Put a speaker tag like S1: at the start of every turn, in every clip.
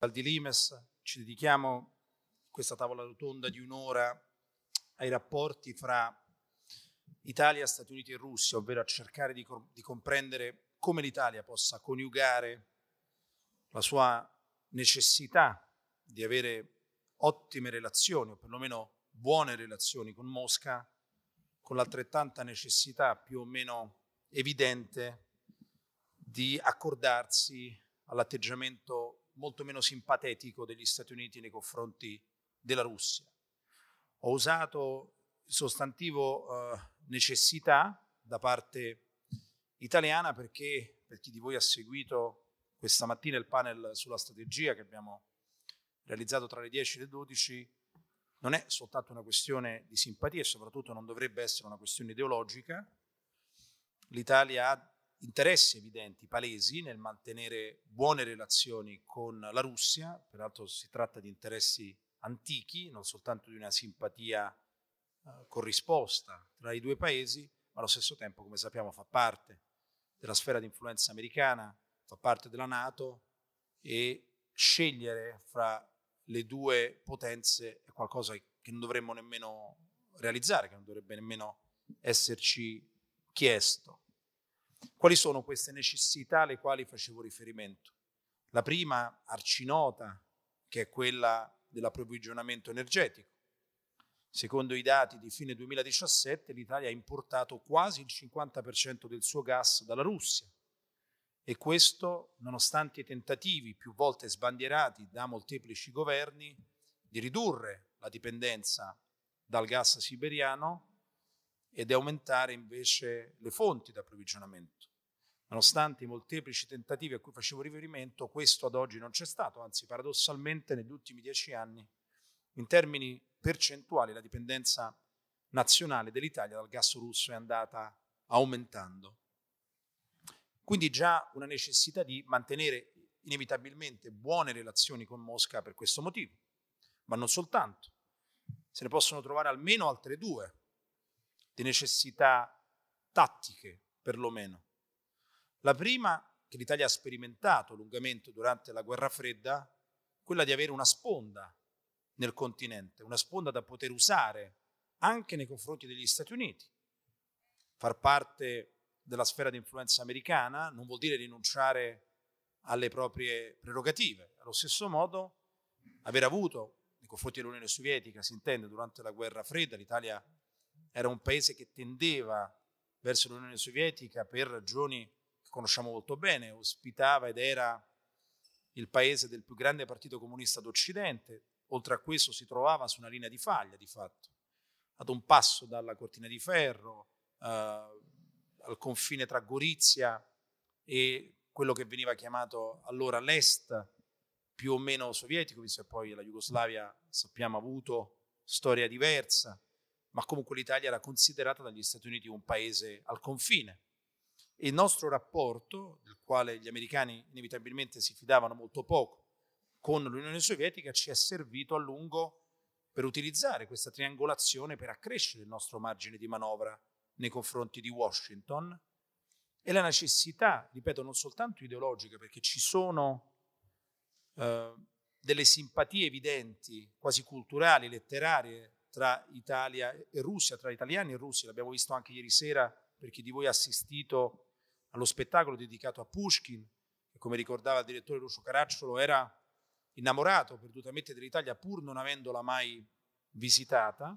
S1: Val di Limes ci dedichiamo questa tavola rotonda di un'ora ai rapporti fra Italia, Stati Uniti e Russia, ovvero a cercare di, di comprendere come l'Italia possa coniugare la sua necessità di avere ottime relazioni, o perlomeno buone relazioni con Mosca, con l'altrettanta necessità più o meno evidente di accordarsi all'atteggiamento molto meno simpatetico degli Stati Uniti nei confronti della Russia. Ho usato il sostantivo eh, necessità da parte italiana perché per chi di voi ha seguito questa mattina il panel sulla strategia che abbiamo realizzato tra le 10 e le 12 non è soltanto una questione di simpatia e soprattutto non dovrebbe essere una questione ideologica. L'Italia ha interessi evidenti, palesi, nel mantenere buone relazioni con la Russia, peraltro si tratta di interessi antichi, non soltanto di una simpatia eh, corrisposta tra i due paesi, ma allo stesso tempo, come sappiamo, fa parte della sfera di influenza americana, fa parte della Nato e scegliere fra le due potenze è qualcosa che non dovremmo nemmeno realizzare, che non dovrebbe nemmeno esserci chiesto. Quali sono queste necessità alle quali facevo riferimento? La prima, arcinota, che è quella dell'approvvigionamento energetico. Secondo i dati di fine 2017 l'Italia ha importato quasi il 50% del suo gas dalla Russia e questo nonostante i tentativi più volte sbandierati da molteplici governi di ridurre la dipendenza dal gas siberiano ed aumentare invece le fonti di approvvigionamento. Nonostante i molteplici tentativi a cui facevo riferimento, questo ad oggi non c'è stato, anzi paradossalmente negli ultimi dieci anni, in termini percentuali, la dipendenza nazionale dell'Italia dal gas russo è andata aumentando. Quindi già una necessità di mantenere inevitabilmente buone relazioni con Mosca per questo motivo, ma non soltanto. Se ne possono trovare almeno altre due di necessità tattiche, perlomeno. La prima, che l'Italia ha sperimentato lungamente durante la guerra fredda, quella di avere una sponda nel continente, una sponda da poter usare anche nei confronti degli Stati Uniti. Far parte della sfera di influenza americana non vuol dire rinunciare alle proprie prerogative. Allo stesso modo, aver avuto nei confronti dell'Unione Sovietica, si intende, durante la guerra fredda, l'Italia era un paese che tendeva verso l'Unione Sovietica per ragioni che conosciamo molto bene, ospitava ed era il paese del più grande partito comunista d'Occidente, oltre a questo si trovava su una linea di faglia di fatto, ad un passo dalla cortina di ferro, eh, al confine tra Gorizia e quello che veniva chiamato allora l'Est, più o meno sovietico, visto che poi la Jugoslavia sappiamo ha avuto storia diversa ma comunque l'Italia era considerata dagli Stati Uniti un paese al confine. E il nostro rapporto, del quale gli americani inevitabilmente si fidavano molto poco, con l'Unione Sovietica ci è servito a lungo per utilizzare questa triangolazione per accrescere il nostro margine di manovra nei confronti di Washington e la necessità, ripeto, non soltanto ideologica, perché ci sono eh, delle simpatie evidenti, quasi culturali, letterarie, tra Italia e Russia, tra italiani e russi, l'abbiamo visto anche ieri sera per chi di voi ha assistito allo spettacolo dedicato a Pushkin, che come ricordava il direttore Lucio Caracciolo era innamorato perdutamente dell'Italia pur non avendola mai visitata.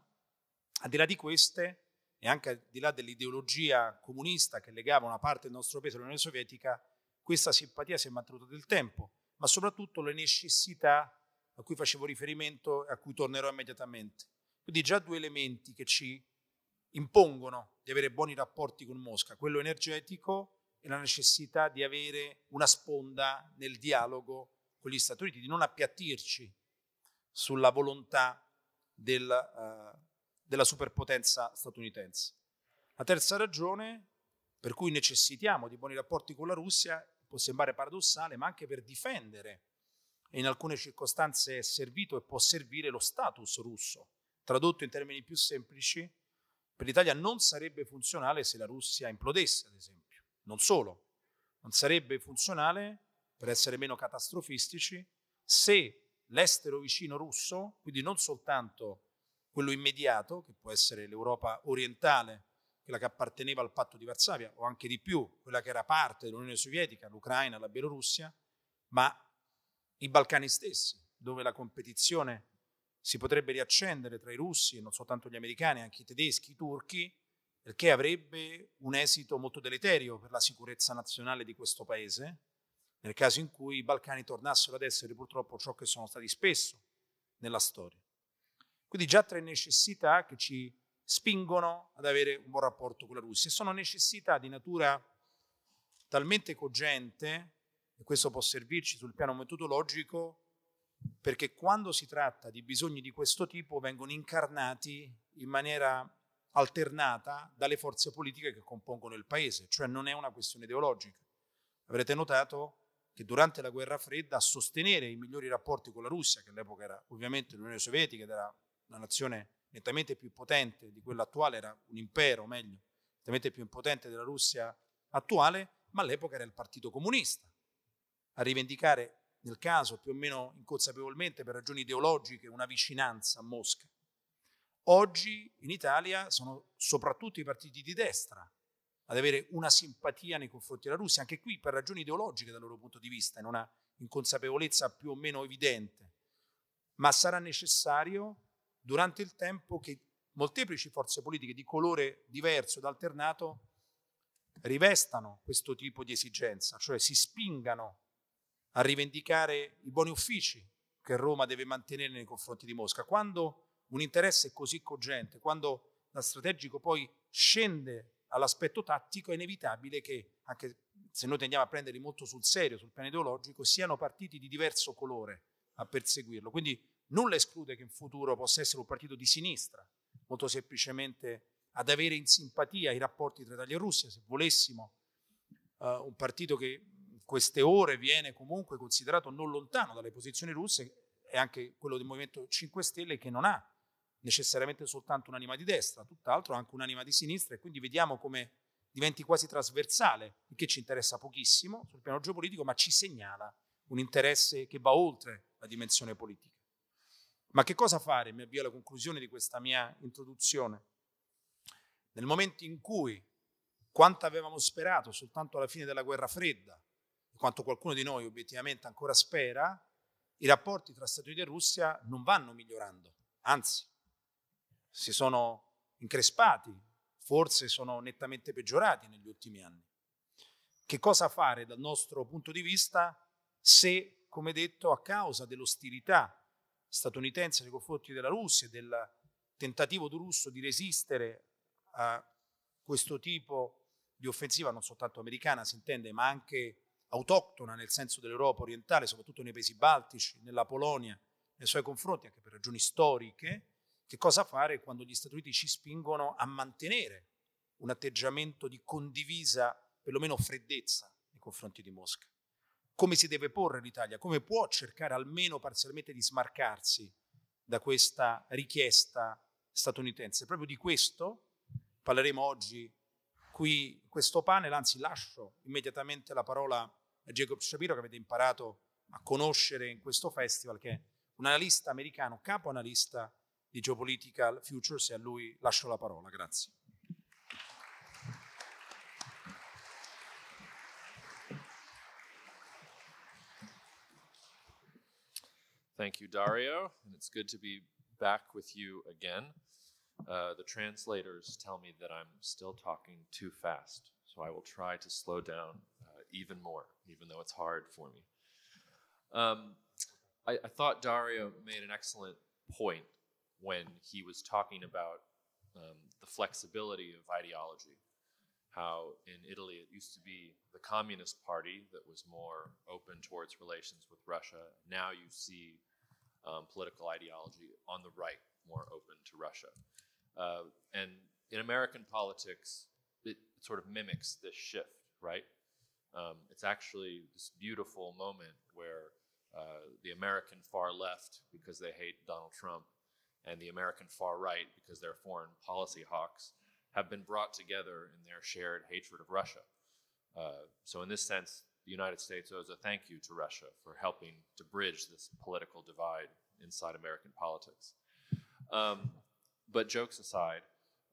S1: Al di là di queste e anche al di là dell'ideologia comunista che legava una parte del nostro paese all'Unione Sovietica, questa simpatia si è mantenuta del tempo, ma soprattutto le necessità a cui facevo riferimento e a cui tornerò immediatamente. Quindi già due elementi che ci impongono di avere buoni rapporti con Mosca, quello energetico e la necessità di avere una sponda nel dialogo con gli Stati Uniti, di non appiattirci sulla volontà del, uh, della superpotenza statunitense. La terza ragione per cui necessitiamo di buoni rapporti con la Russia può sembrare paradossale, ma anche per difendere e in alcune circostanze è servito e può servire lo status russo Tradotto in termini più semplici, per l'Italia non sarebbe funzionale se la Russia implodesse, ad esempio. Non solo, non sarebbe funzionale, per essere meno catastrofistici, se l'estero vicino russo, quindi non soltanto quello immediato, che può essere l'Europa orientale, quella che apparteneva al patto di Varsavia, o anche di più, quella che era parte dell'Unione Sovietica, l'Ucraina, la Bielorussia, ma i Balcani stessi, dove la competizione si potrebbe riaccendere tra i russi, e non soltanto gli americani, anche i tedeschi, i turchi, perché avrebbe un esito molto deleterio per la sicurezza nazionale di questo paese, nel caso in cui i Balcani tornassero ad essere purtroppo ciò che sono stati spesso nella storia. Quindi già tre necessità che ci spingono ad avere un buon rapporto con la Russia. Sono necessità di natura talmente cogente, e questo può servirci sul piano metodologico, perché quando si tratta di bisogni di questo tipo vengono incarnati in maniera alternata dalle forze politiche che compongono il paese, cioè non è una questione ideologica. Avrete notato che durante la guerra fredda a sostenere i migliori rapporti con la Russia, che all'epoca era ovviamente l'Unione Sovietica ed era una nazione nettamente più potente di quella attuale, era un impero, meglio, nettamente più potente della Russia attuale, ma all'epoca era il Partito Comunista. A rivendicare, nel caso più o meno inconsapevolmente per ragioni ideologiche, una vicinanza a Mosca. Oggi in Italia sono soprattutto i partiti di destra ad avere una simpatia nei confronti della Russia, anche qui per ragioni ideologiche dal loro punto di vista, in una inconsapevolezza più o meno evidente. Ma sarà necessario durante il tempo che molteplici forze politiche di colore diverso ed alternato rivestano questo tipo di esigenza, cioè si spingano a rivendicare i buoni uffici che Roma deve mantenere nei confronti di Mosca. Quando un interesse è così cogente, quando da strategico poi scende all'aspetto tattico, è inevitabile che, anche se noi tendiamo a prenderli molto sul serio, sul piano ideologico, siano partiti di diverso colore a perseguirlo. Quindi nulla esclude che in futuro possa essere un partito di sinistra, molto semplicemente ad avere in simpatia i rapporti tra Italia e Russia, se volessimo, uh, un partito che queste ore viene comunque considerato non lontano dalle posizioni russe, è anche quello del Movimento 5 Stelle che non ha necessariamente soltanto un'anima di destra, tutt'altro anche un'anima di sinistra e quindi vediamo come diventi quasi trasversale, che ci interessa pochissimo sul piano geopolitico, ma ci segnala un interesse che va oltre la dimensione politica. Ma che cosa fare? Mi avvio alla conclusione di questa mia introduzione. Nel momento in cui quanto avevamo sperato soltanto alla fine della guerra fredda, quanto qualcuno di noi obiettivamente ancora spera, i rapporti tra Stati Uniti e Russia non vanno migliorando, anzi si sono increspati, forse sono nettamente peggiorati negli ultimi anni. Che cosa fare dal nostro punto di vista se, come detto, a causa dell'ostilità statunitense nei confronti della Russia e del tentativo russo di resistere a questo tipo di offensiva, non soltanto americana si intende, ma anche autoctona nel senso dell'Europa orientale, soprattutto nei paesi baltici, nella Polonia, nei suoi confronti, anche per ragioni storiche, che cosa fare quando gli Stati Uniti ci spingono a mantenere un atteggiamento di condivisa, perlomeno freddezza nei confronti di Mosca? Come si deve porre l'Italia? Come può cercare almeno parzialmente di smarcarsi da questa richiesta statunitense? Proprio di questo parleremo oggi qui questo panel, anzi lascio immediatamente la parola a Jacob Shapiro che avete imparato a conoscere in questo festival, che è un analista americano, capo analista di Geopolitical Futures e a lui lascio la parola. Grazie.
S2: Thank you, Dario, and it's good to be back with you again. Uh, the translators tell me that I'm still talking too fast, so I will try to slow down even more, even though it's hard for me. Um, I, I, thought Dario made an excellent point when he was talking about um, the flexibility of ideology. How in Italy it used to be the Communist Party that was more open towards relations with Russia. Now you see um, political ideology on the right more open to Russia. Uh, and in American politics, it sort of mimics this shift, right? Um, it's actually this beautiful moment where uh, the American far left, because they hate Donald Trump, and the American far right, because they're foreign policy hawks, have been brought together in their shared hatred of Russia. Uh, so, in this sense, the United States owes a thank you to Russia for helping to bridge this political divide inside American politics. Um, but jokes aside,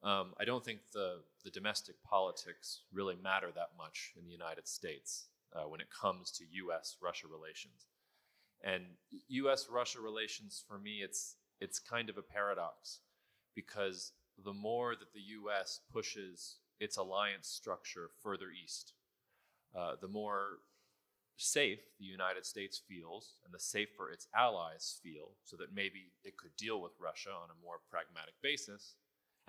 S2: um, I don't think the, the domestic politics really matter that much in the United States uh, when it comes to U.S. Russia relations. And U.S. Russia relations, for me, it's, it's kind of a paradox because the more that the U.S. pushes its alliance structure further east, uh, the more safe the United States feels and the safer its allies feel, so that maybe it could deal with Russia on a more pragmatic basis.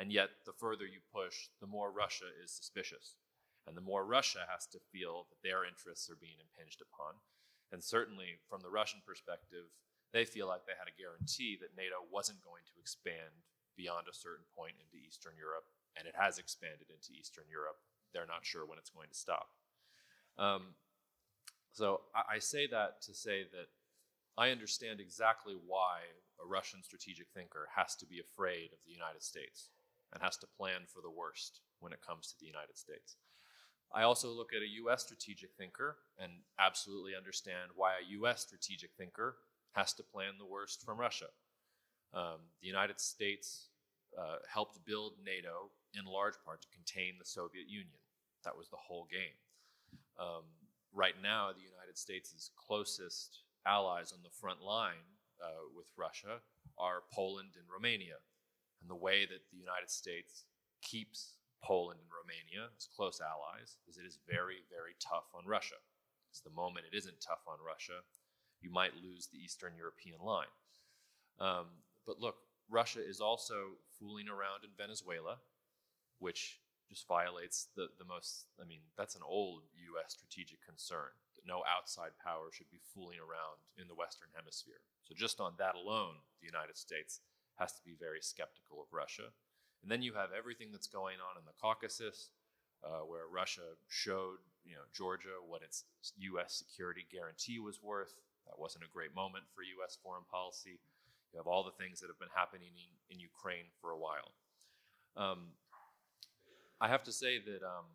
S2: And yet, the further you push, the more Russia is suspicious. And the more Russia has to feel that their interests are being impinged upon. And certainly, from the Russian perspective, they feel like they had a guarantee that NATO wasn't going to expand beyond a certain point into Eastern Europe, and it has expanded into Eastern Europe. They're not sure when it's going to stop. Um, so I, I say that to say that I understand exactly why a Russian strategic thinker has to be afraid of the United States and has to plan for the worst when it comes to the United States. I also look at a US strategic thinker and absolutely understand why a US strategic thinker has to plan the worst from Russia. Um, the United States uh, helped build NATO in large part to contain the Soviet Union. That was the whole game. Um, right now, the United States' closest allies on the front line uh, with Russia are Poland and Romania. And the way that the United States keeps Poland and Romania as close allies is it is very, very tough on Russia. Because the moment it isn't tough on Russia, you might lose the Eastern European line. Um, but look, Russia is also fooling around in Venezuela, which just violates the, the most, I mean, that's an old U.S. strategic concern that no outside power should be fooling around in the Western Hemisphere. So, just on that alone, the United States has to be very skeptical of Russia. And then you have everything that's going on in the Caucasus, uh, where Russia showed you know, Georgia what its U.S. security guarantee was worth. That wasn't a great moment for U.S. foreign policy. You have all the things that have been happening in, in Ukraine for a while. Um, I have to say that um,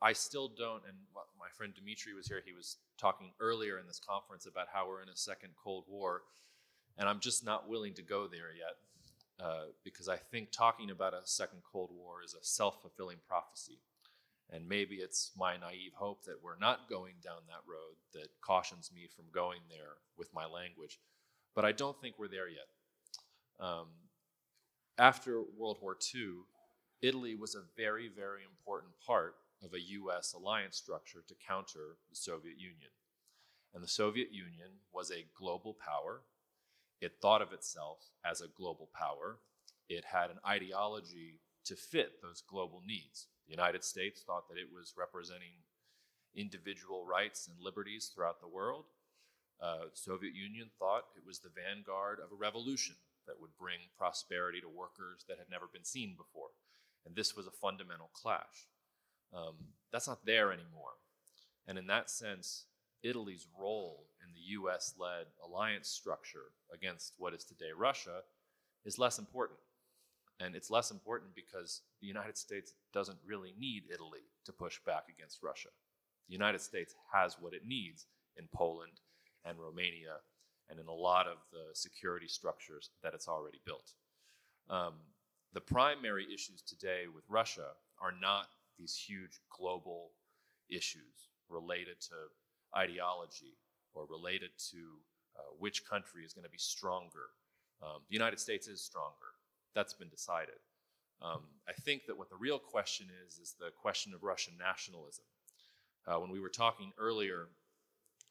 S2: I still don't, and my friend Dimitri was here, he was talking earlier in this conference about how we're in a second Cold War, and I'm just not willing to go there yet. Uh, because I think talking about a second Cold War is a self fulfilling prophecy. And maybe it's my naive hope that we're not going down that road that cautions me from going there with my language. But I don't think we're there yet. Um, after World War II, Italy was a very, very important part of a US alliance structure to counter the Soviet Union. And the Soviet Union was a global power it thought of itself as a global power. It had an ideology to fit those global needs. The United States thought that it was representing individual rights and liberties throughout the world. Uh, Soviet Union thought it was the vanguard of a revolution that would bring prosperity to workers that had never been seen before. And this was a fundamental clash. Um, that's not there anymore. And in that sense, Italy's role in the US led alliance structure against what is today Russia is less important. And it's less important because the United States doesn't really need Italy to push back against Russia. The United States has what it needs in Poland and Romania and in a lot of the security structures that it's already built. Um, the primary issues today with Russia are not these huge global issues related to ideology or related to uh, which country is going to be stronger. Um, the United States is stronger. That's been decided. Um, I think that what the real question is is the question of Russian nationalism. Uh, when we were talking earlier,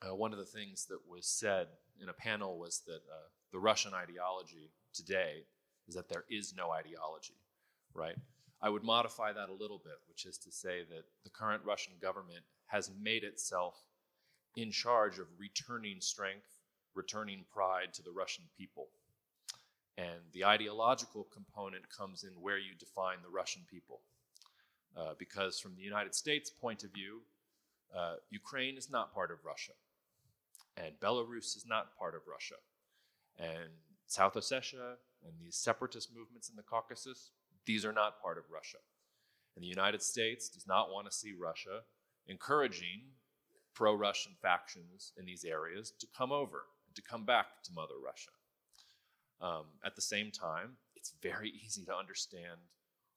S2: uh, one of the things that was said in a panel was that uh, the Russian ideology today is that there is no ideology, right? I would modify that a little bit, which is to say that the current Russian government has made itself in charge of returning strength, returning pride to the Russian people. And the ideological component comes in where you define the Russian people. Uh, because from the United States' point of view, uh, Ukraine is not part of Russia, and Belarus is not part of Russia, and South Ossetia and these separatist movements in the Caucasus, these are not part of Russia. And the United States does not want to see Russia encouraging pro Russian factions in these areas to come over, to come back to Mother Russia. Um, at the same time, it's very easy to understand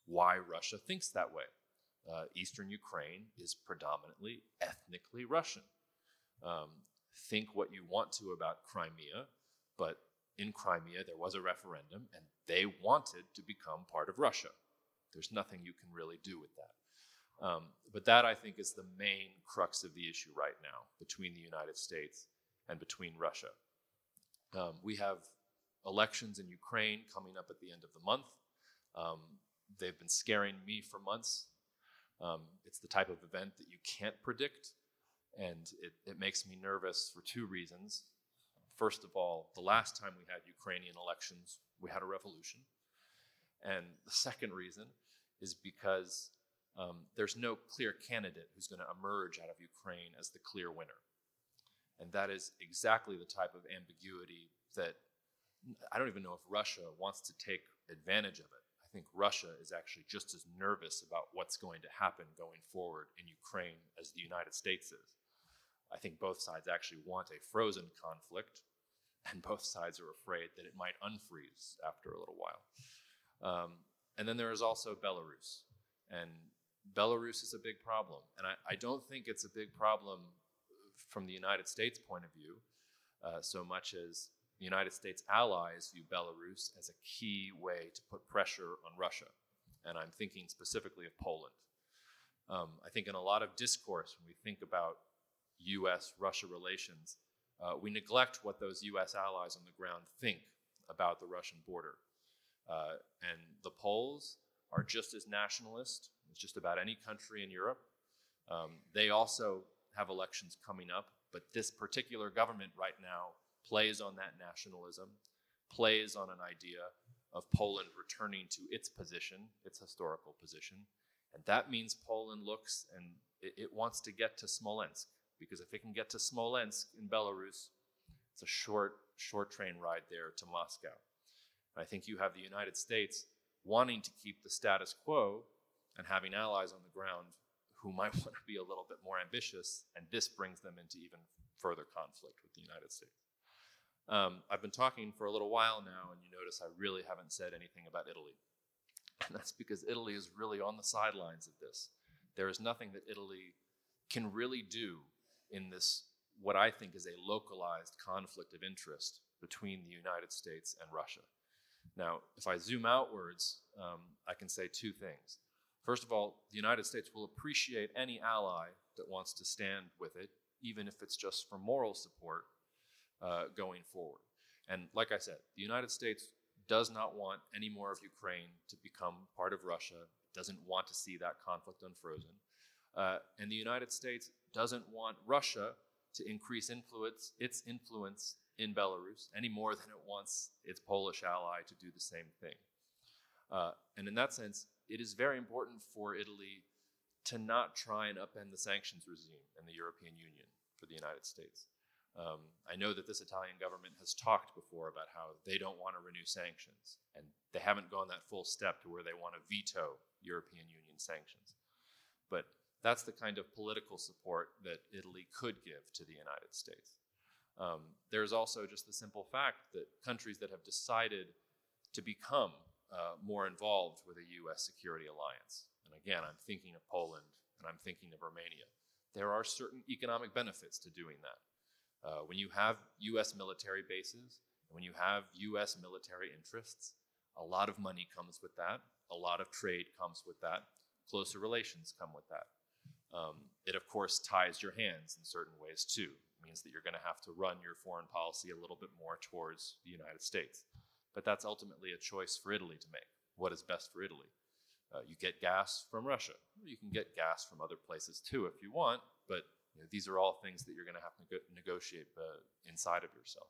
S2: why Russia thinks that way. Uh, Eastern Ukraine is predominantly ethnically Russian. Um, think what you want to about Crimea, but in Crimea there was a referendum and they wanted to become part of Russia. There's nothing you can really do with that. Um, but that, I think, is the main crux of the issue right now between the United States and between Russia. Um, we have elections in Ukraine coming up at the end of the month. Um, they've been scaring me for months. Um, it's the type of event that you can't predict, and it, it makes me nervous for two reasons. First of all, the last time we had Ukrainian elections, we had a revolution. And the second reason is because um, there's no clear candidate who's going to emerge out of Ukraine as the clear winner. And that is exactly the type of ambiguity that I don't even know if Russia wants to take advantage of it. I think Russia is actually just as nervous about what's going to happen going forward in Ukraine as the United States is. I think both sides actually want a frozen conflict, and both sides are afraid that it might unfreeze after a little while. Um, and then there is also Belarus. And Belarus is a big problem. And I, I, don't think it's a big problem from the United States point of view, uh, so much as the United States allies view Belarus as a key way to put pressure on Russia. And I'm thinking specifically of Poland. Um, I think in a lot of discourse, when we think about US Russia relations, uh, we neglect what those US allies on the ground think about the Russian border. Uh, and the Poles are just as nationalist just about any country in Europe. Um, they also have elections coming up, but this particular government right now plays on that nationalism, plays on an idea of Poland returning to its position, its historical position. And that means Poland looks and it, it wants to get to Smolensk because if it can get to Smolensk in Belarus, it's a short, short train ride there to Moscow. I think you have the United States wanting to keep the status quo and having allies on the ground who might want to be a little bit more ambitious, and this brings them into even further conflict with the United States. Um, I've been talking for a little while now, and you notice I really haven't said anything about Italy. And that's because Italy is really on the sidelines of this. There is nothing that Italy can really do in this, what I think is a localized conflict of interest between the United States and Russia. Now, if I zoom outwards, um, I can say two things. First of all, the United States will appreciate any ally that wants to stand with it, even if it's just for moral support uh, going forward. And like I said, the United States does not want any more of Ukraine to become part of Russia, doesn't want to see that conflict unfrozen. Uh, and the United States doesn't want Russia to increase influence, its influence in Belarus any more than it wants its Polish ally to do the same thing. Uh, and in that sense, it is very important for Italy to not try and upend the sanctions regime in the European Union for the United States. Um, I know that this Italian government has talked before about how they don't want to renew sanctions, and they haven't gone that full step to where they want to veto European Union sanctions. But that's the kind of political support that Italy could give to the United States. Um, there's also just the simple fact that countries that have decided to become uh, more involved with a U.S. security alliance, and again, I'm thinking of Poland and I'm thinking of Romania, there are certain economic benefits to doing that. Uh, when you have U.S. military bases, when you have U.S. military interests, a lot of money comes with that, a lot of trade comes with that, closer relations come with that. Um, it, of course, ties your hands in certain ways too It means that you're going to have to run your foreign policy a little bit more towards the United States. But that's ultimately a choice for Italy to make. What is best for Italy? Uh, you get gas from Russia. You can get gas from other places too if you want, but you know, these are all things that you're going to have to negotiate uh, inside of yourself.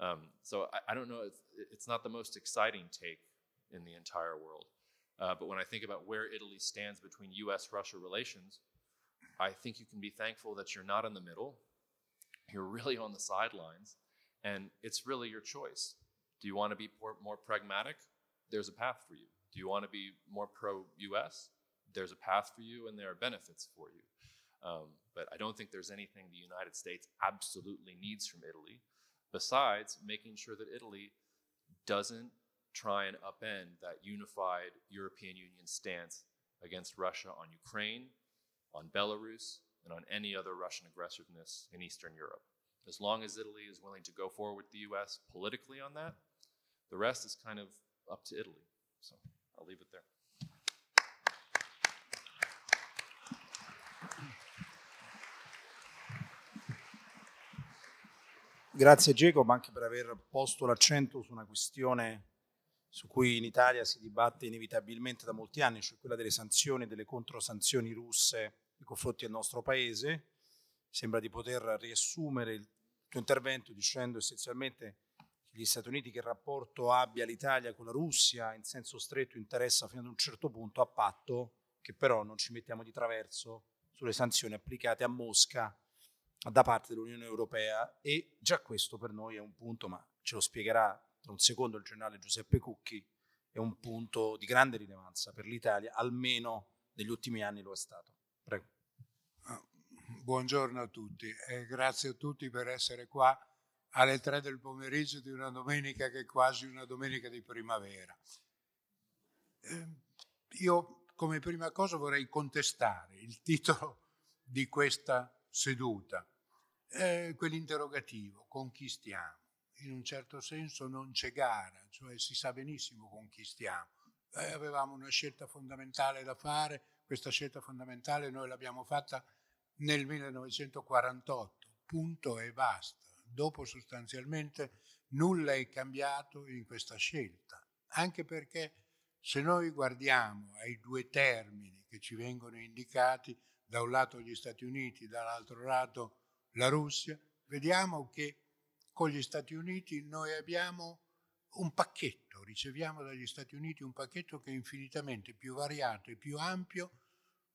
S2: Um, so I, I, don't know, it's, it's, not the most exciting take in the entire world. Uh, but when I think about where Italy stands between US Russia relations, I think you can be thankful that you're not in the middle, you're really on the sidelines, and it's really your choice. Do you want to be more, pragmatic? There's a path for you. Do you want to be more pro US? There's a path for you, and there are benefits for you. Um, but I don't think there's anything the United States absolutely needs from Italy, besides making sure that Italy doesn't try and upend that unified European Union stance against Russia on Ukraine, on Belarus, and on any other Russian aggressiveness in Eastern Europe. As long as Italy is willing to go forward with the US politically on that, the rest is kind of up to Italy. So I'll leave it there.
S1: Grazie Jacob anche per aver posto l'accento su una questione su cui in Italia si dibatte inevitabilmente da molti anni, cioè quella delle sanzioni e delle controsanzioni russe nei confronti del nostro paese. Sembra di poter riassumere il tuo intervento dicendo essenzialmente gli Stati Uniti che rapporto abbia l'Italia con la Russia in senso stretto interessa fino ad un certo punto a patto che però non ci mettiamo di traverso sulle sanzioni applicate a Mosca da parte dell'Unione Europea e già questo per noi è un punto, ma ce lo spiegherà tra un secondo il generale Giuseppe Cucchi, è un punto di grande rilevanza per l'Italia, almeno negli ultimi anni lo è stato. Prego.
S3: Ah, buongiorno a tutti e grazie a tutti per essere qua alle tre del pomeriggio di una domenica che è quasi una domenica di primavera. Ehm, io come prima cosa vorrei contestare il titolo di questa seduta eh, quell'interrogativo, con chi stiamo? In un certo senso non c'è gara, cioè si sa benissimo con chi stiamo. Eh, avevamo una scelta fondamentale da fare, questa scelta fondamentale noi l'abbiamo fatta nel 1948, punto e basta. Dopo sostanzialmente nulla è cambiato in questa scelta, anche perché se noi guardiamo ai due termini che ci vengono indicati, da un lato gli Stati Uniti, dall'altro lato la Russia, vediamo che con gli Stati Uniti noi abbiamo un pacchetto, riceviamo dagli Stati Uniti un pacchetto che è infinitamente più variato e più ampio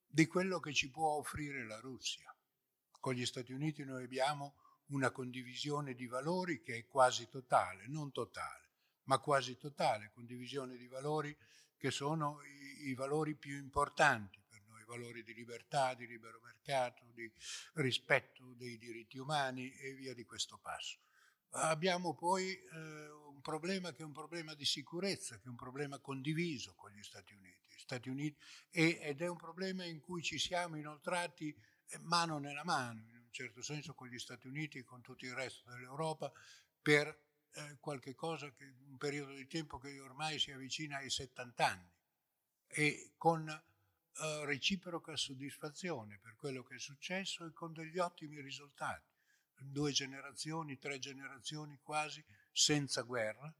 S3: di quello che ci può offrire la Russia. Con gli Stati Uniti noi abbiamo una condivisione di valori che è quasi totale, non totale, ma quasi totale, condivisione di valori che sono i, i valori più importanti valori di libertà, di libero mercato, di rispetto dei diritti umani e via di questo passo. Abbiamo poi eh, un problema che è un problema di sicurezza, che è un problema condiviso con gli Stati Uniti, Stati Uniti e, ed è un problema in cui ci siamo inoltrati eh, mano nella mano, certo senso con gli Stati Uniti e con tutto il resto dell'Europa, per eh, qualche cosa, che, un periodo di tempo che ormai si avvicina ai 70 anni e con uh, reciproca soddisfazione per quello che è successo e con degli ottimi risultati. Due generazioni, tre generazioni quasi senza guerra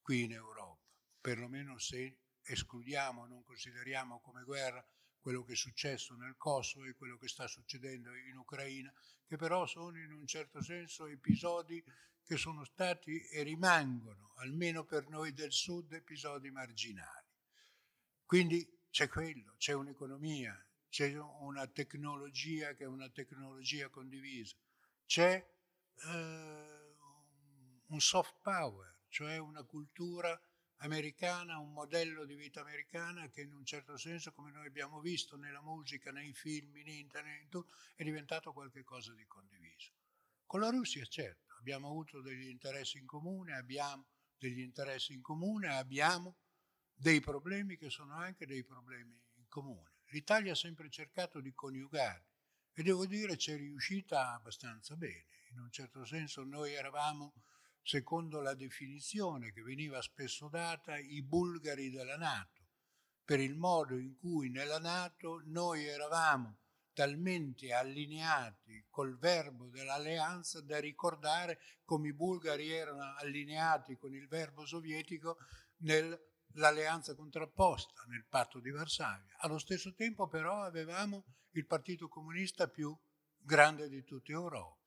S3: qui in Europa, perlomeno se escludiamo, non consideriamo come guerra quello che è successo nel Kosovo e quello che sta succedendo in Ucraina, che però sono in un certo senso episodi che sono stati e rimangono, almeno per noi del Sud, episodi marginali. Quindi c'è quello, c'è un'economia, c'è una tecnologia che è una tecnologia condivisa, c'è eh, un soft power, cioè una cultura americana, un modello di vita americana che in un certo senso, come noi abbiamo visto nella musica, nei film, in internet, in tutto, è diventato qualcosa di condiviso. Con la Russia, certo, abbiamo avuto degli interessi in comune, abbiamo degli interessi in comune, abbiamo dei problemi che sono anche dei problemi in comune. L'Italia ha sempre cercato di coniugare e devo dire ci è riuscita abbastanza bene. In un certo senso noi eravamo, secondo la definizione che veniva spesso data, i bulgari della Nato, per il modo in cui nella Nato noi eravamo talmente allineati col verbo dell'alleanza da ricordare come i bulgari erano allineati con il verbo sovietico nel l'alleanza contrapposta nel patto di Varsavia. Allo stesso tempo però avevamo il partito comunista più grande di tutta Europa.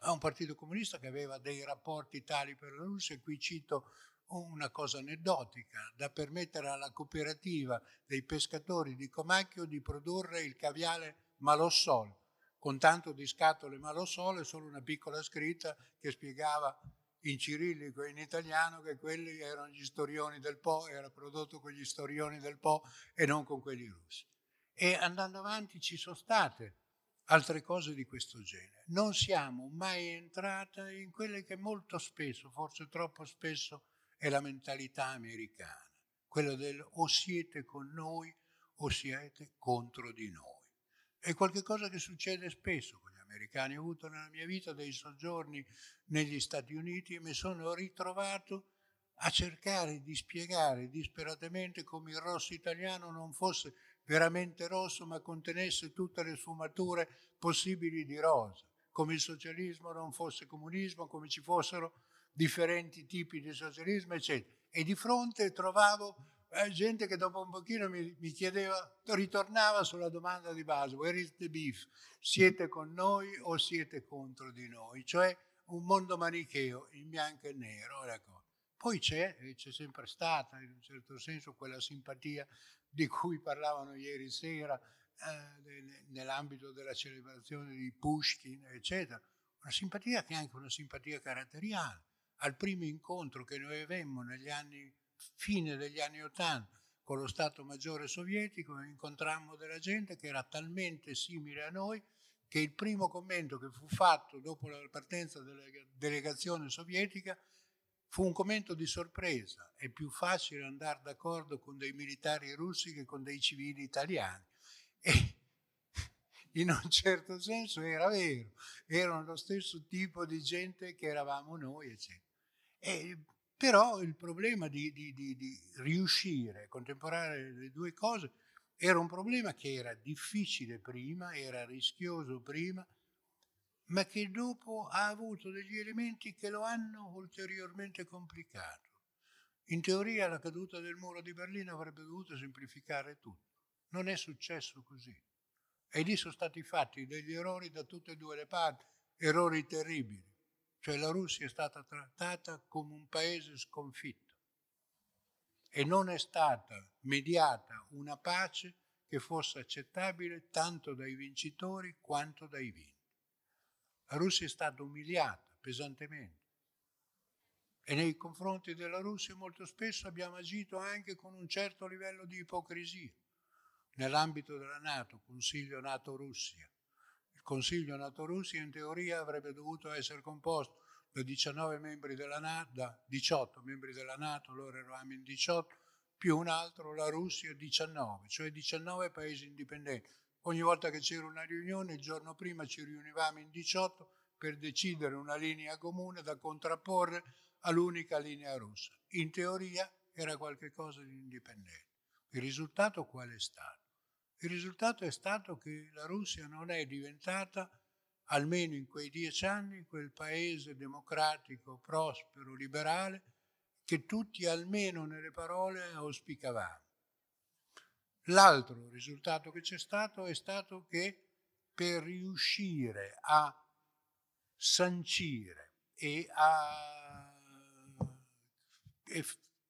S3: Un partito comunista che aveva dei rapporti tali per la Russia, e qui cito una cosa aneddotica, da permettere alla cooperativa dei pescatori di Comacchio di produrre il caviale Malossol, con tanto di scatole Malossol e solo una piccola scritta che spiegava in cirillico e in italiano che quelli erano gli storioni del Po, era prodotto con gli storioni del Po e non con quelli russi. E andando avanti ci sono state altre cose di questo genere. Non siamo mai entrata in quelle che molto spesso, forse troppo spesso, è la mentalità americana, quella del o siete con noi o siete contro di noi. È qualcosa che succede spesso con gli americani. Ho avuto nella mia vita dei soggiorni negli Stati Uniti e mi sono ritrovato a cercare di spiegare disperatamente come il rosso italiano non fosse veramente rosso ma contenesse tutte le sfumature possibili di rosa, come il socialismo non fosse comunismo, come ci fossero differenti tipi di socialismo, eccetera. E di fronte trovavo eh, gente che dopo un pochino mi, mi, chiedeva, ritornava sulla domanda di base, where is the beef? Siete con noi o siete contro di noi? Cioè un mondo manicheo in bianco e nero. Ecco. Poi c'è, e c'è sempre stata in un certo senso quella simpatia di cui parlavano ieri sera eh, nell'ambito della celebrazione di Pushkin, eccetera. Una simpatia che è anche una simpatia caratteriale. Al primo incontro che noi avemmo negli anni, fine degli anni Ottanta con lo Stato Maggiore sovietico, incontrammo della gente che era talmente simile a noi che il primo commento che fu fatto dopo la partenza della delegazione sovietica Fu un commento di sorpresa, è più facile andare d'accordo con dei militari russi che con dei civili italiani. E in un certo senso era vero, erano lo stesso tipo di gente che eravamo noi, eccetera. E, però il problema di, di, di, di riuscire a contemperare le due cose era un problema che era difficile prima, era rischioso prima, ma che dopo ha avuto degli elementi che lo hanno ulteriormente complicato. In teoria la caduta del muro di Berlino avrebbe dovuto semplificare tutto. Non è successo così. E lì sono stati fatti degli errori da tutte e due le parti, errori terribili. Cioè la Russia è stata trattata come un paese sconfitto e non è stata mediata una pace che fosse accettabile tanto dai vincitori quanto dai vinti. La Russia è stata umiliata pesantemente e nei confronti della Russia molto spesso abbiamo agito anche con un certo livello di ipocrisia. Nell'ambito della Nato, Consiglio NATO-Russia. Il Consiglio NATO-Russia in teoria avrebbe dovuto essere composto da 19 membri della NATO, da 18 membri della Nato, loro eravamo in 18, più un altro, la Russia, 19, cioè 19 paesi indipendenti. Ogni volta che c'era una riunione, il giorno prima ci riunivamo in 18 per decidere una linea comune da contrapporre all'unica linea russa. In teoria era qualcosa di indipendente. Il risultato qual è stato? Il risultato è stato che la Russia non è diventata, almeno in quei dieci anni, quel paese democratico, prospero, liberale che tutti, almeno nelle parole, auspicavamo. L'altro risultato che c'è stato è stato che per riuscire a sancire e a, e,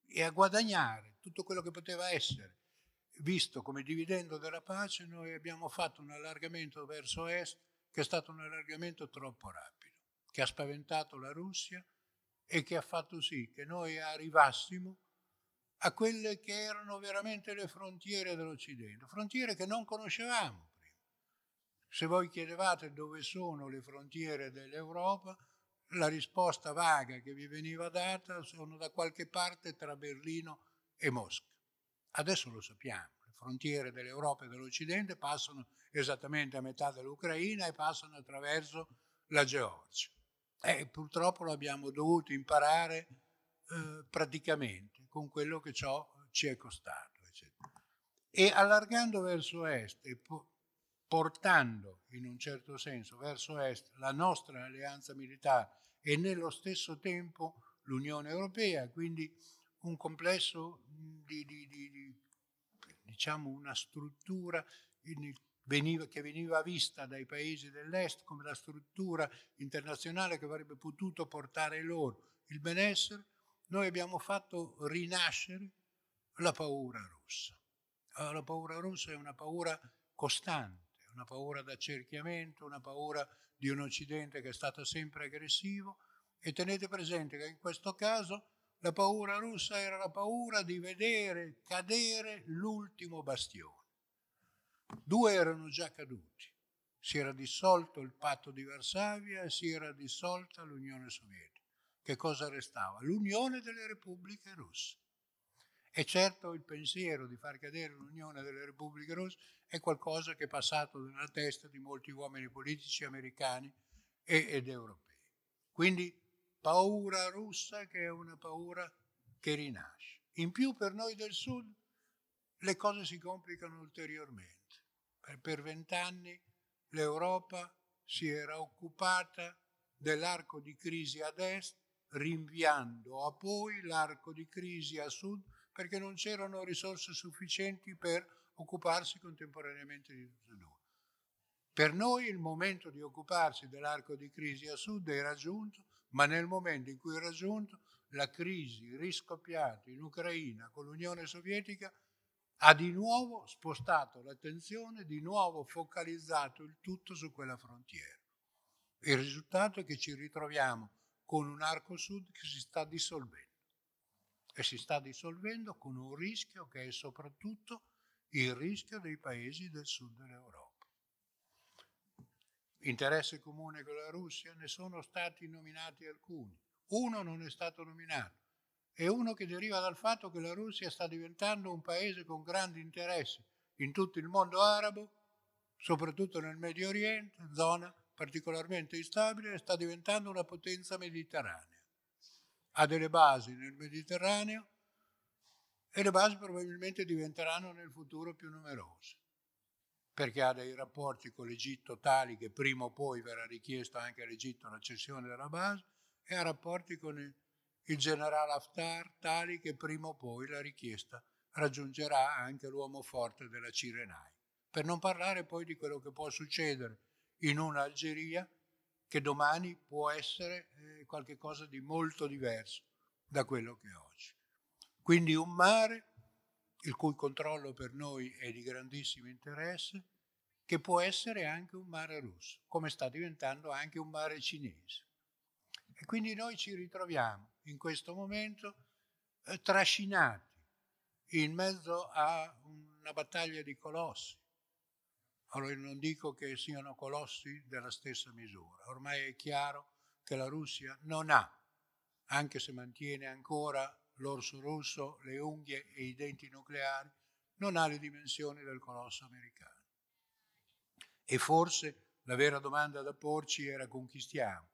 S3: e a guadagnare tutto quello che poteva essere visto come dividendo della pace, noi abbiamo fatto un allargamento verso est che è stato un allargamento troppo rapido, che ha spaventato la Russia e che ha fatto sì che noi arrivassimo a quelle che erano veramente le frontiere dell'Occidente, frontiere che non conoscevamo prima. Se voi chiedevate dove sono le frontiere dell'Europa, la risposta vaga che vi veniva data sono da qualche parte tra Berlino e Mosca. Adesso lo sappiamo, le frontiere dell'Europa e dell'Occidente passano esattamente a metà dell'Ucraina e passano attraverso la Georgia. E purtroppo l'abbiamo dovuto imparare eh, praticamente con quello che ciò ci è costato. Eccetera. E allargando verso est e portando in un certo senso verso est la nostra alleanza militare e nello stesso tempo l'Unione Europea, quindi un complesso di, di, di, di diciamo una struttura veniva, che veniva vista dai paesi dell'est come la struttura internazionale che avrebbe potuto portare loro il benessere, noi abbiamo fatto rinascere la paura russa. La paura russa è una paura costante, una paura d'accerchiamento, una paura di un Occidente che è stato sempre aggressivo e tenete presente che in questo caso la paura russa era la paura di vedere cadere l'ultimo bastione. Due erano già caduti, Si era dissolto il patto di Varsavia e si era dissolta l'Unione Sovietica. Che cosa restava? L'Unione delle Repubbliche Russe. E certo il pensiero di far cadere l'Unione delle Repubbliche Russe è qualcosa che è passato nella testa di molti uomini politici americani ed europei. Quindi paura russa che è una paura che rinasce. In più per noi del Sud le cose si complicano ulteriormente. Per vent'anni l'Europa si era occupata dell'arco di crisi ad est, rinviando a poi l'arco di crisi a sud perché non c'erano risorse sufficienti per occuparsi contemporaneamente di tutte e due. Per noi il momento di occuparsi dell'arco di crisi a sud è raggiunto, ma nel momento in cui è raggiunto, la crisi riscoppiata in Ucraina con l'Unione Sovietica ha di nuovo spostato l'attenzione, di nuovo focalizzato il tutto su quella frontiera. Il risultato è che ci ritroviamo con un arco sud che si sta dissolvendo e si sta dissolvendo con un rischio che è soprattutto il rischio dei paesi del sud dell'Europa. Interesse comune con la Russia ne sono stati nominati alcuni. Uno non è stato nominato, è uno che deriva dal fatto che la Russia sta diventando un paese con grandi interessi in tutto il mondo arabo, soprattutto nel Medio Oriente, zona particolarmente instabile, sta diventando una potenza mediterranea. Ha delle basi nel Mediterraneo e le basi probabilmente diventeranno nel futuro più numerose, perché ha dei rapporti con l'Egitto tali che prima o poi verrà richiesto anche all'Egitto la cessione della base e ha rapporti con il il generale Haftar tali che prima o poi la richiesta raggiungerà anche l'uomo forte della Cirenai. Per non parlare poi di quello che può succedere in un'Algeria che domani può essere eh, qualcosa di molto diverso da quello che è oggi. Quindi un mare il cui controllo per noi è di grandissimo interesse, che può essere anche un mare russo, come sta diventando anche un mare cinese. E quindi noi ci ritroviamo in questo momento eh, trascinati in mezzo a una battaglia di colossi. Allora non dico che siano colossi della stessa misura, ormai è chiaro che la Russia non ha, anche se mantiene ancora l'orso russo, le unghie e i denti nucleari, non ha le dimensioni del colosso americano. E forse la vera domanda da porci era conquistiamo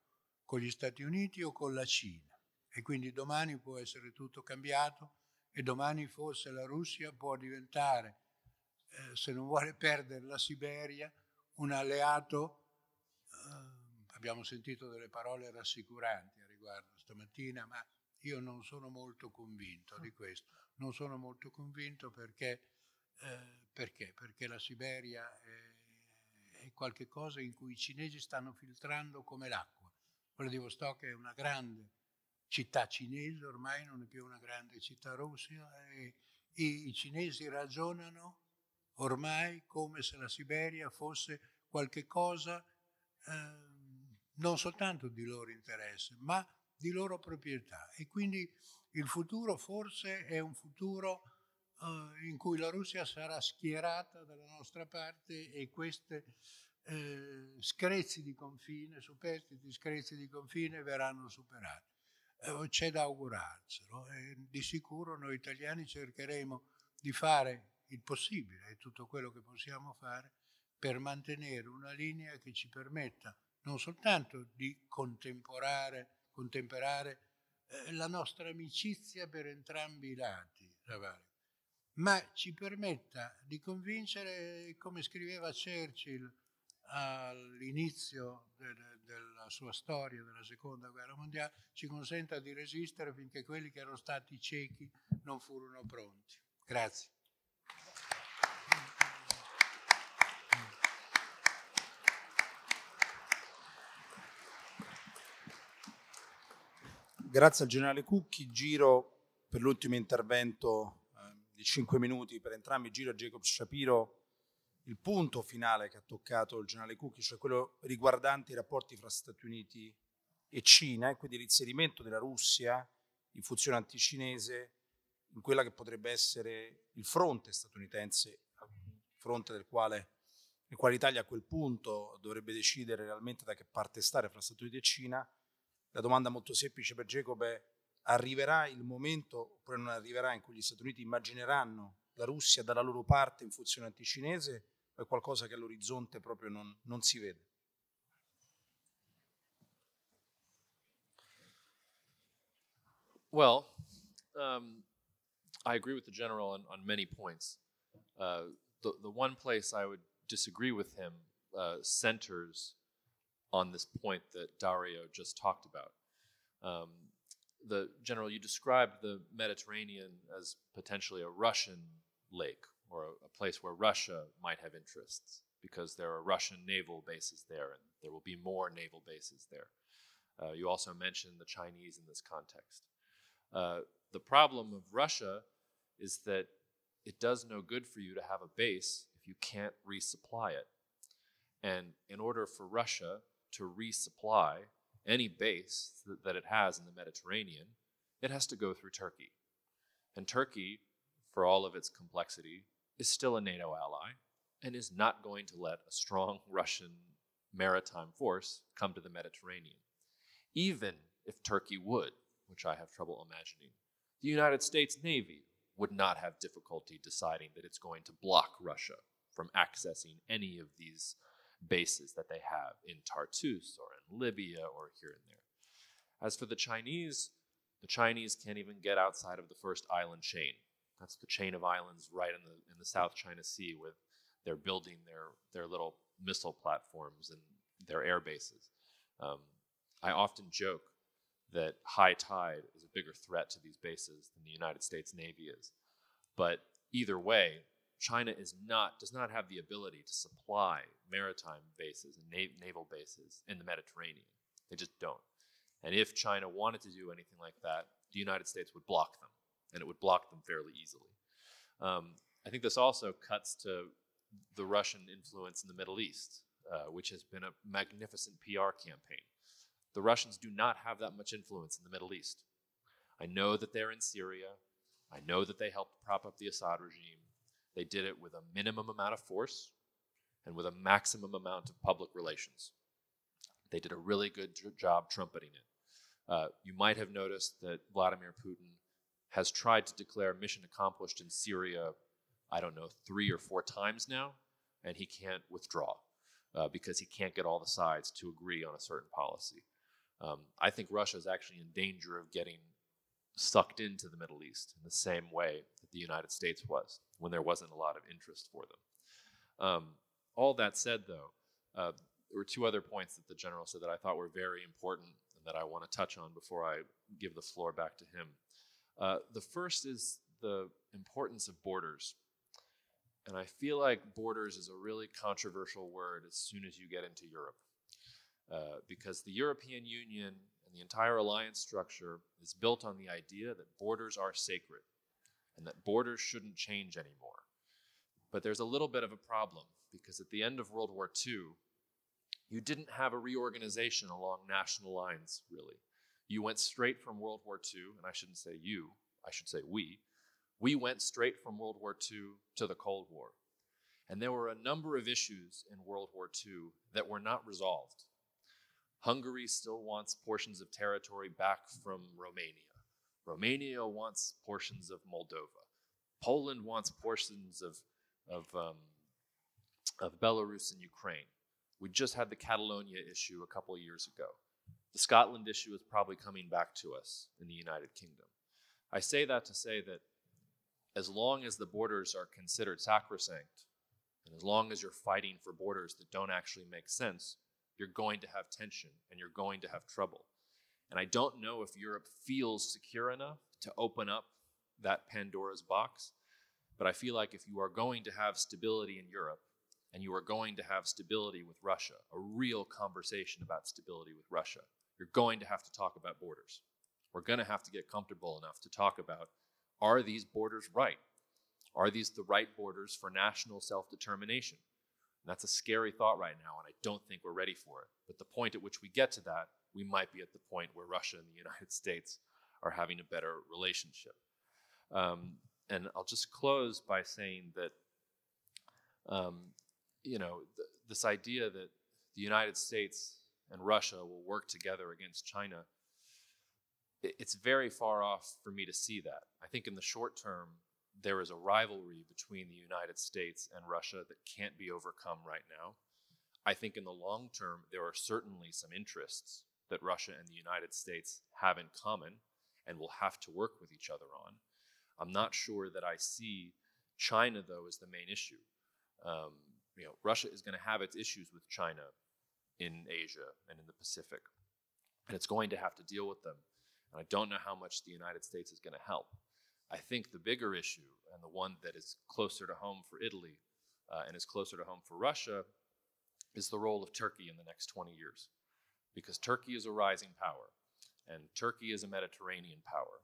S3: con gli Stati Uniti o con la Cina. E quindi domani può essere tutto cambiato e domani forse la Russia può diventare, eh, se non vuole perdere la Siberia, un alleato. Eh, abbiamo sentito delle parole rassicuranti a riguardo stamattina, ma io non sono molto convinto di questo. Non sono molto convinto perché, eh, perché? perché la Siberia è, è qualcosa in cui i cinesi stanno filtrando come l'acqua. Vladivostok è una grande città cinese, ormai non è più una grande città russa, e i, cinesi ragionano ormai come se la Siberia fosse qualche cosa eh, non soltanto di loro interesse, ma di loro proprietà. E quindi il futuro forse è un futuro eh, in cui la Russia sarà schierata dalla nostra parte e questi eh, screzi di confine, superstiti screzi di confine verranno superati. Eh, c'è da augurarselo e di sicuro noi italiani cercheremo di fare il possibile e tutto quello che possiamo fare per mantenere una linea che ci permetta non soltanto di contemperare eh, la nostra amicizia per entrambi i lati, ma ci permetta di convincere, come scriveva Churchill all'inizio del, della sua storia della seconda guerra mondiale ci consenta di resistere finché quelli che erano stati ciechi non furono pronti. Grazie.
S1: Grazie al generale Cucchi, giro per l'ultimo intervento eh, di 5 minuti per entrambi, giro a Jacob Shapiro il punto finale che ha toccato il generale Cucchi, cioè quello riguardante i rapporti fra Stati Uniti e Cina e quindi l'inserimento della Russia in funzione anticinese in quella che potrebbe essere il fronte statunitense, fronte del quale nel quale l'Italia a quel punto dovrebbe decidere realmente da che parte stare fra Stati Uniti e Cina, la domanda molto semplice per Jacob è arriverà il momento oppure non arriverà in cui gli Stati Uniti immagineranno la Russia dalla loro parte in funzione anticinese o è qualcosa che all'orizzonte proprio non, non si vede?
S2: Well, um, I agree with the general on, on many points. Uh, the, the one place I would disagree with him uh, centers on this point that Dario just talked about. Um, the general, you described the Mediterranean as potentially a Russian lake or a, a, place where Russia might have interests because there are Russian naval bases there and there will be more naval bases there. Uh, you also mentioned the Chinese in this context. Uh, the problem of Russia is that it does no good for you to have a base if you can't resupply it. And in order for Russia to resupply any base that, it has in the Mediterranean, it has to go through Turkey. And Turkey, for all of its complexity, is still a NATO ally and is not going to let a strong Russian maritime force come to the Mediterranean. Even if Turkey would, which I have trouble imagining, the United States Navy would not have difficulty deciding that it's going to block Russia from accessing any of these bases that they have in Tartus or in Libya or here and there. As for the Chinese, the Chinese can't even get outside of the first island chain. That's the chain of islands right in the in the South China Sea where they're building their their little missile platforms and their air bases. Um, I often joke that high tide is a bigger threat to these bases than the United States Navy is. But either way, China is not does not have the ability to supply maritime bases and nav- naval bases in the Mediterranean. They just don't. And if China wanted to do anything like that, the United States would block them, and it would block them fairly easily. Um, I think this also cuts to the Russian influence in the Middle East, uh, which has been a magnificent PR campaign. The Russians do not have that much influence in the Middle East. I know that they're in Syria. I know that they helped prop up the Assad regime. They did it with a minimum amount of force and with a maximum amount of public relations. They did a really good job trumpeting it. Uh, you might have noticed that Vladimir Putin has tried to declare mission accomplished in Syria, I don't know, three or four times now, and he can't withdraw uh, because he can't get all the sides to agree on a certain policy. Um, I think Russia is actually in danger of getting sucked into the Middle East in the same way that the United States was when there wasn't a lot of interest for them. Um, all that said, though, uh, there were two other points that the general said that I thought were very important and that I want to touch on before I give the floor back to him. Uh, the first is the importance of borders. And I feel like borders is a really controversial word as soon as you get into Europe. Uh, because the European Union the entire alliance structure is built on the idea that borders are sacred and that borders shouldn't change anymore. But there's a little bit of a problem because at the end of World War II, you didn't have a reorganization along national lines, really. You went straight from World War II, and I shouldn't say you, I should say we. We went straight from World War II to the Cold War. And there were a number of issues in World War II that were not resolved. Hungary still wants portions of territory back from Romania. Romania wants portions of Moldova. Poland wants portions of, of, um, of Belarus and Ukraine. We just had the Catalonia issue a couple of years ago. The Scotland issue is probably coming back to us in the United Kingdom. I say that to say that as long as the borders are considered sacrosanct, and as long as you're fighting for borders that don't actually make sense, you're going to have tension and you're going to have trouble. And I don't know if Europe feels secure enough to open up that Pandora's box, but I feel like if you are going to have stability in Europe and you are going to have stability with Russia, a real conversation about stability with Russia, you're going to have to talk about borders. We're going to have to get comfortable enough to talk about are these borders right? Are these the right borders for national self determination? And that's a scary thought right now, and I don't think we're ready for it. But the point at which we get to that, we might be at the point where Russia and the United States are having a better relationship. Um, and I'll just close by saying that um, you know, th- this idea that the United States and Russia will work together against China, it, it's very far off for me to see that. I think in the short term, there is a rivalry between the United States and Russia that can't be overcome right now. I think in the long term, there are certainly some interests that Russia and the United States have in common and will have to work with each other on. I'm not sure that I see China, though, as the main issue. Um, you know, Russia is going to have its issues with China in Asia and in the Pacific, and it's going to have to deal with them. And I don't know how much the United States is going to help. I think the bigger issue, and the one that is closer to home for Italy uh, and is closer to home for Russia, is the role of Turkey in the next 20 years. Because Turkey is a rising power, and Turkey is a Mediterranean power,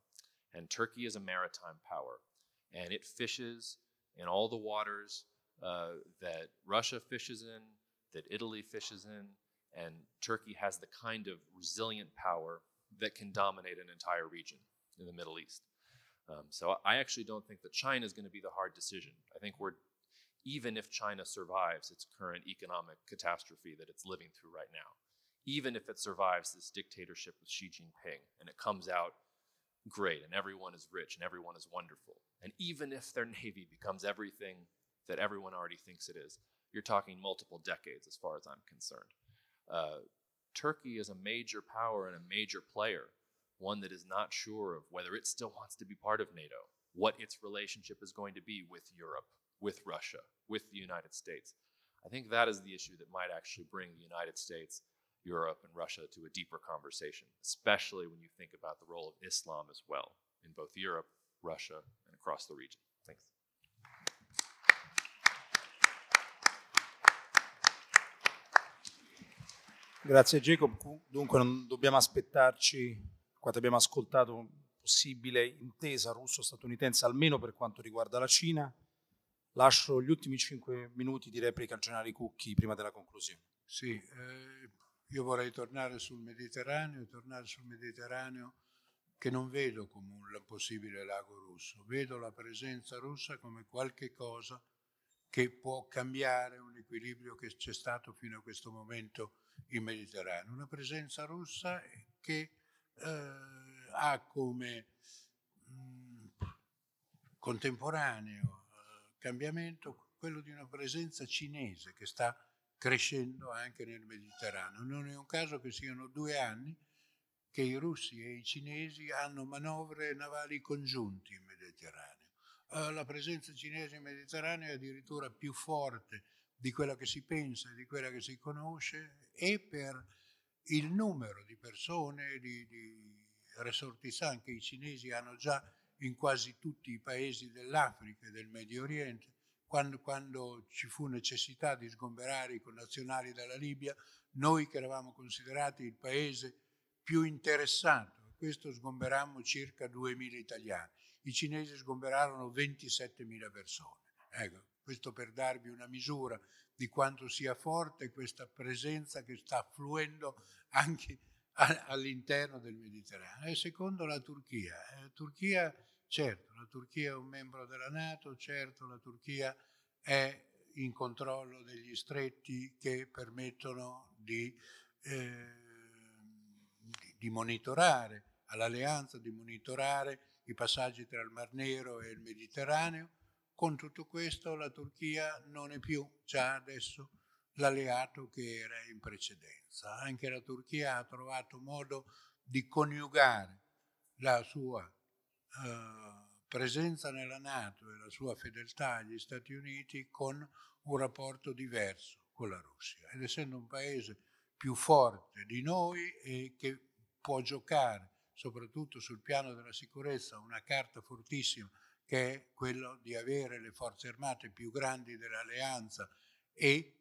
S2: and Turkey is a maritime power, and it fishes in all the waters uh, that Russia fishes in, that Italy fishes in, and Turkey has the kind of resilient power that can dominate an entire region in the Middle East. Um, so I actually don't think that China is going to be the hard decision. I think we're, even if China survives its current economic catastrophe that it's living through right now, even if it survives this dictatorship with Xi Jinping and it comes out great and everyone is rich and everyone is wonderful, and even if their navy becomes everything that everyone already thinks it is, you're talking multiple decades as far as I'm concerned. Uh, Turkey is a major power and a major player, one that is not sure of whether it still wants to be part of NATO, what its relationship is going to be with Europe, with Russia, with the United States. I think that is the issue that might actually bring the United States, Europe, and Russia to a deeper conversation, especially when you think about the role of Islam as well in both Europe, Russia, and across the region. Thanks.
S1: Grazie Jacob. Dunque non dobbiamo aspettarci, quando abbiamo ascoltato, possibile intesa russo-statunitense almeno per quanto riguarda la Cina. Lascio gli ultimi cinque minuti di replica al generale Cucchi prima della conclusione.
S3: Sì, eh, io vorrei tornare sul Mediterraneo, tornare sul Mediterraneo che non vedo come un possibile lago russo, vedo la presenza russa come qualche cosa che può cambiare un equilibrio che c'è stato fino a questo momento in Mediterraneo. Una presenza russa che eh, ha come mh, mm, contemporaneo eh, cambiamento quello di una presenza cinese che sta crescendo anche nel Mediterraneo. Non è un caso che siano due anni che i russi e i cinesi hanno manovre navali congiunti in Mediterraneo. Uh, la presenza cinese in Mediterraneo è addirittura più forte di quella che si pensa di quella che si conosce e per il numero di persone, di, di ressortissant che i cinesi hanno già in quasi tutti i paesi dell'Africa e del Medio Oriente. Quando, quando ci fu necessità di sgomberare i connazionali dalla Libia, noi che eravamo considerati il paese più interessato, questo sgomberammo circa 2.000 italiani. I cinesi sgomberarono 27.000 persone. Ecco, questo per darvi una misura di quanto sia forte questa presenza che sta fluendo anche all'interno del Mediterraneo. E secondo la Turchia, la eh, Turchia, certo, la Turchia è un membro della Nato, certo, la Turchia è in controllo degli stretti che permettono di, eh, di monitorare all'alleanza, di monitorare i passaggi tra il Mar Nero e il Mediterraneo con tutto questo la Turchia non è più già adesso l'alleato che era in precedenza. Anche la Turchia ha trovato modo di coniugare la sua uh, presenza nella Nato e la sua fedeltà agli Stati Uniti con un rapporto diverso con la Russia. Ed essendo un paese più forte di noi e che può giocare soprattutto sul piano della sicurezza una carta fortissima che è quello di avere le forze armate più grandi dell'alleanza e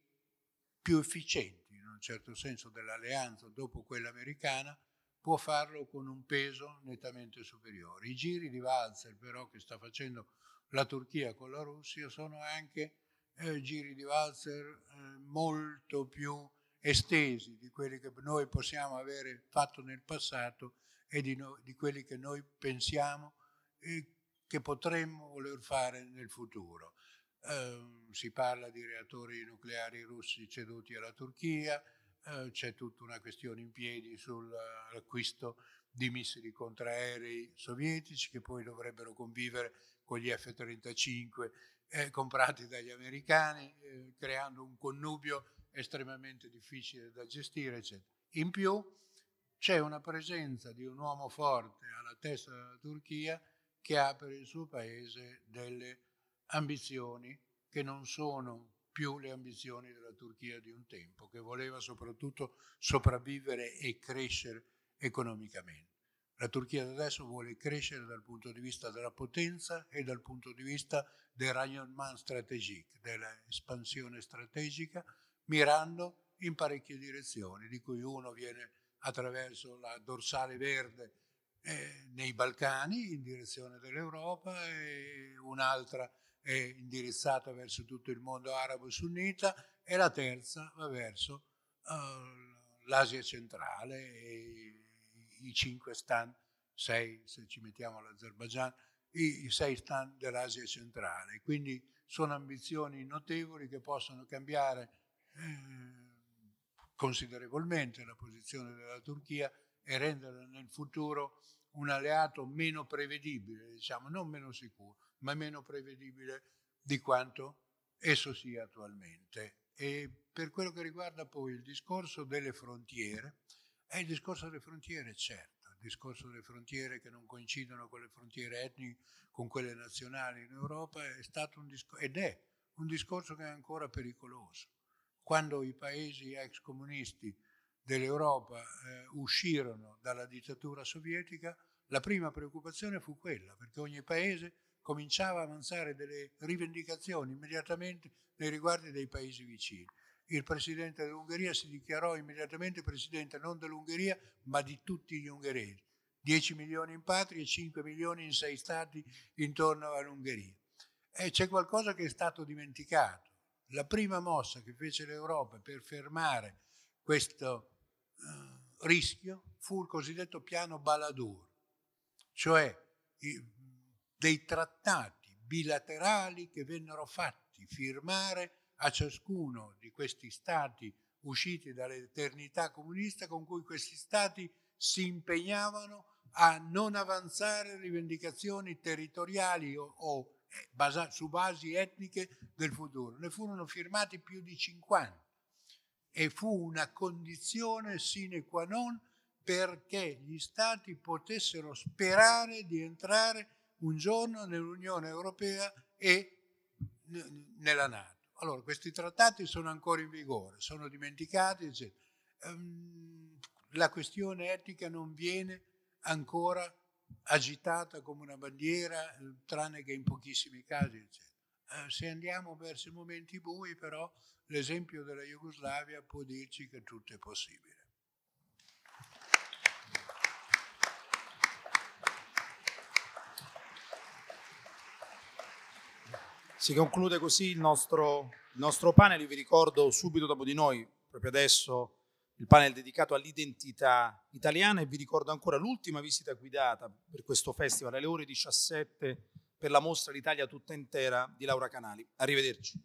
S3: più efficienti, in un certo senso, dell'alleanza dopo quella americana, può farlo con un peso nettamente superiore. I giri di valzer però che sta facendo la Turchia con la Russia sono anche eh, giri di valzer eh, molto più estesi di quelli che noi possiamo avere fatto nel passato e di, no, di quelli che noi pensiamo eh, che potremmo voler fare nel futuro. eh, si parla di reattori nucleari russi ceduti alla Turchia, eh, c'è tutta una questione in piedi sull'acquisto di missili contraerei sovietici che poi dovrebbero convivere con gli F-35 eh, comprati dagli americani, eh, creando un connubio estremamente difficile da gestire, eccetera. In più c'è una presenza di un uomo forte alla testa della Turchia che ha per il suo paese delle ambizioni che non sono più le ambizioni della Turchia di un tempo, che voleva soprattutto sopravvivere e crescere economicamente. La Turchia adesso vuole crescere dal punto di vista della potenza e dal punto di vista del rayonnement stratégique, dell'espansione strategica, mirando in parecchie direzioni, di cui uno viene attraverso la dorsale verde eh, nei Balcani in direzione dell'Europa e un'altra è indirizzata verso tutto il mondo arabo sunnita e la terza va verso uh, l'Asia centrale e i cinque stan, sei se ci mettiamo l'Azerbaijan, i, i sei stan dell'Asia centrale. Quindi sono ambizioni notevoli che possono cambiare eh, considerevolmente la posizione della Turchia e renderla nel futuro un alleato meno prevedibile, diciamo, non meno sicuro, ma meno prevedibile di quanto esso sia attualmente. E per quello che riguarda poi il discorso delle frontiere, è il discorso delle frontiere, certo, il discorso delle frontiere che non coincidono con le frontiere etniche, con quelle nazionali in Europa, è stato un discorso, ed è un discorso che è ancora pericoloso. Quando i paesi ex comunisti dell'Europa eh, uscirono dalla dittatura sovietica, la prima preoccupazione fu quella, perché ogni paese cominciava a avanzare delle rivendicazioni immediatamente nei riguardi dei paesi vicini. Il presidente dell'Ungheria si dichiarò immediatamente presidente non dell'Ungheria, ma di tutti gli ungheresi. 10 milioni in patria e 5 milioni in sei stati intorno all'Ungheria. E c'è qualcosa che è stato dimenticato. La prima mossa che fece l'Europa per fermare questo rischio fu il cosiddetto piano Baladur, cioè dei trattati bilaterali che vennero fatti firmare a ciascuno di questi stati usciti dall'eternità comunista con cui questi stati si impegnavano a non avanzare rivendicazioni territoriali o, o eh, basa, su basi etniche del futuro. Ne furono firmati più di 50 e fu una condizione sine qua non perché gli stati potessero sperare di entrare un giorno nell'Unione Europea e nella Nato. Allora, questi trattati sono ancora in vigore, sono dimenticati, eccetera. Ehm, la questione etica non viene ancora agitata come una bandiera, tranne che in pochissimi casi, eccetera. Eh, se andiamo verso i momenti bui, però, l'esempio della Jugoslavia può dirci che tutto è possibile.
S1: Si conclude così il nostro, il nostro panel. Io vi ricordo subito dopo di noi, proprio adesso, il panel dedicato all'identità italiana e vi ricordo ancora l'ultima visita guidata per questo festival alle ore 17 per la mostra L'Italia tutta intera di Laura Canali. Arrivederci.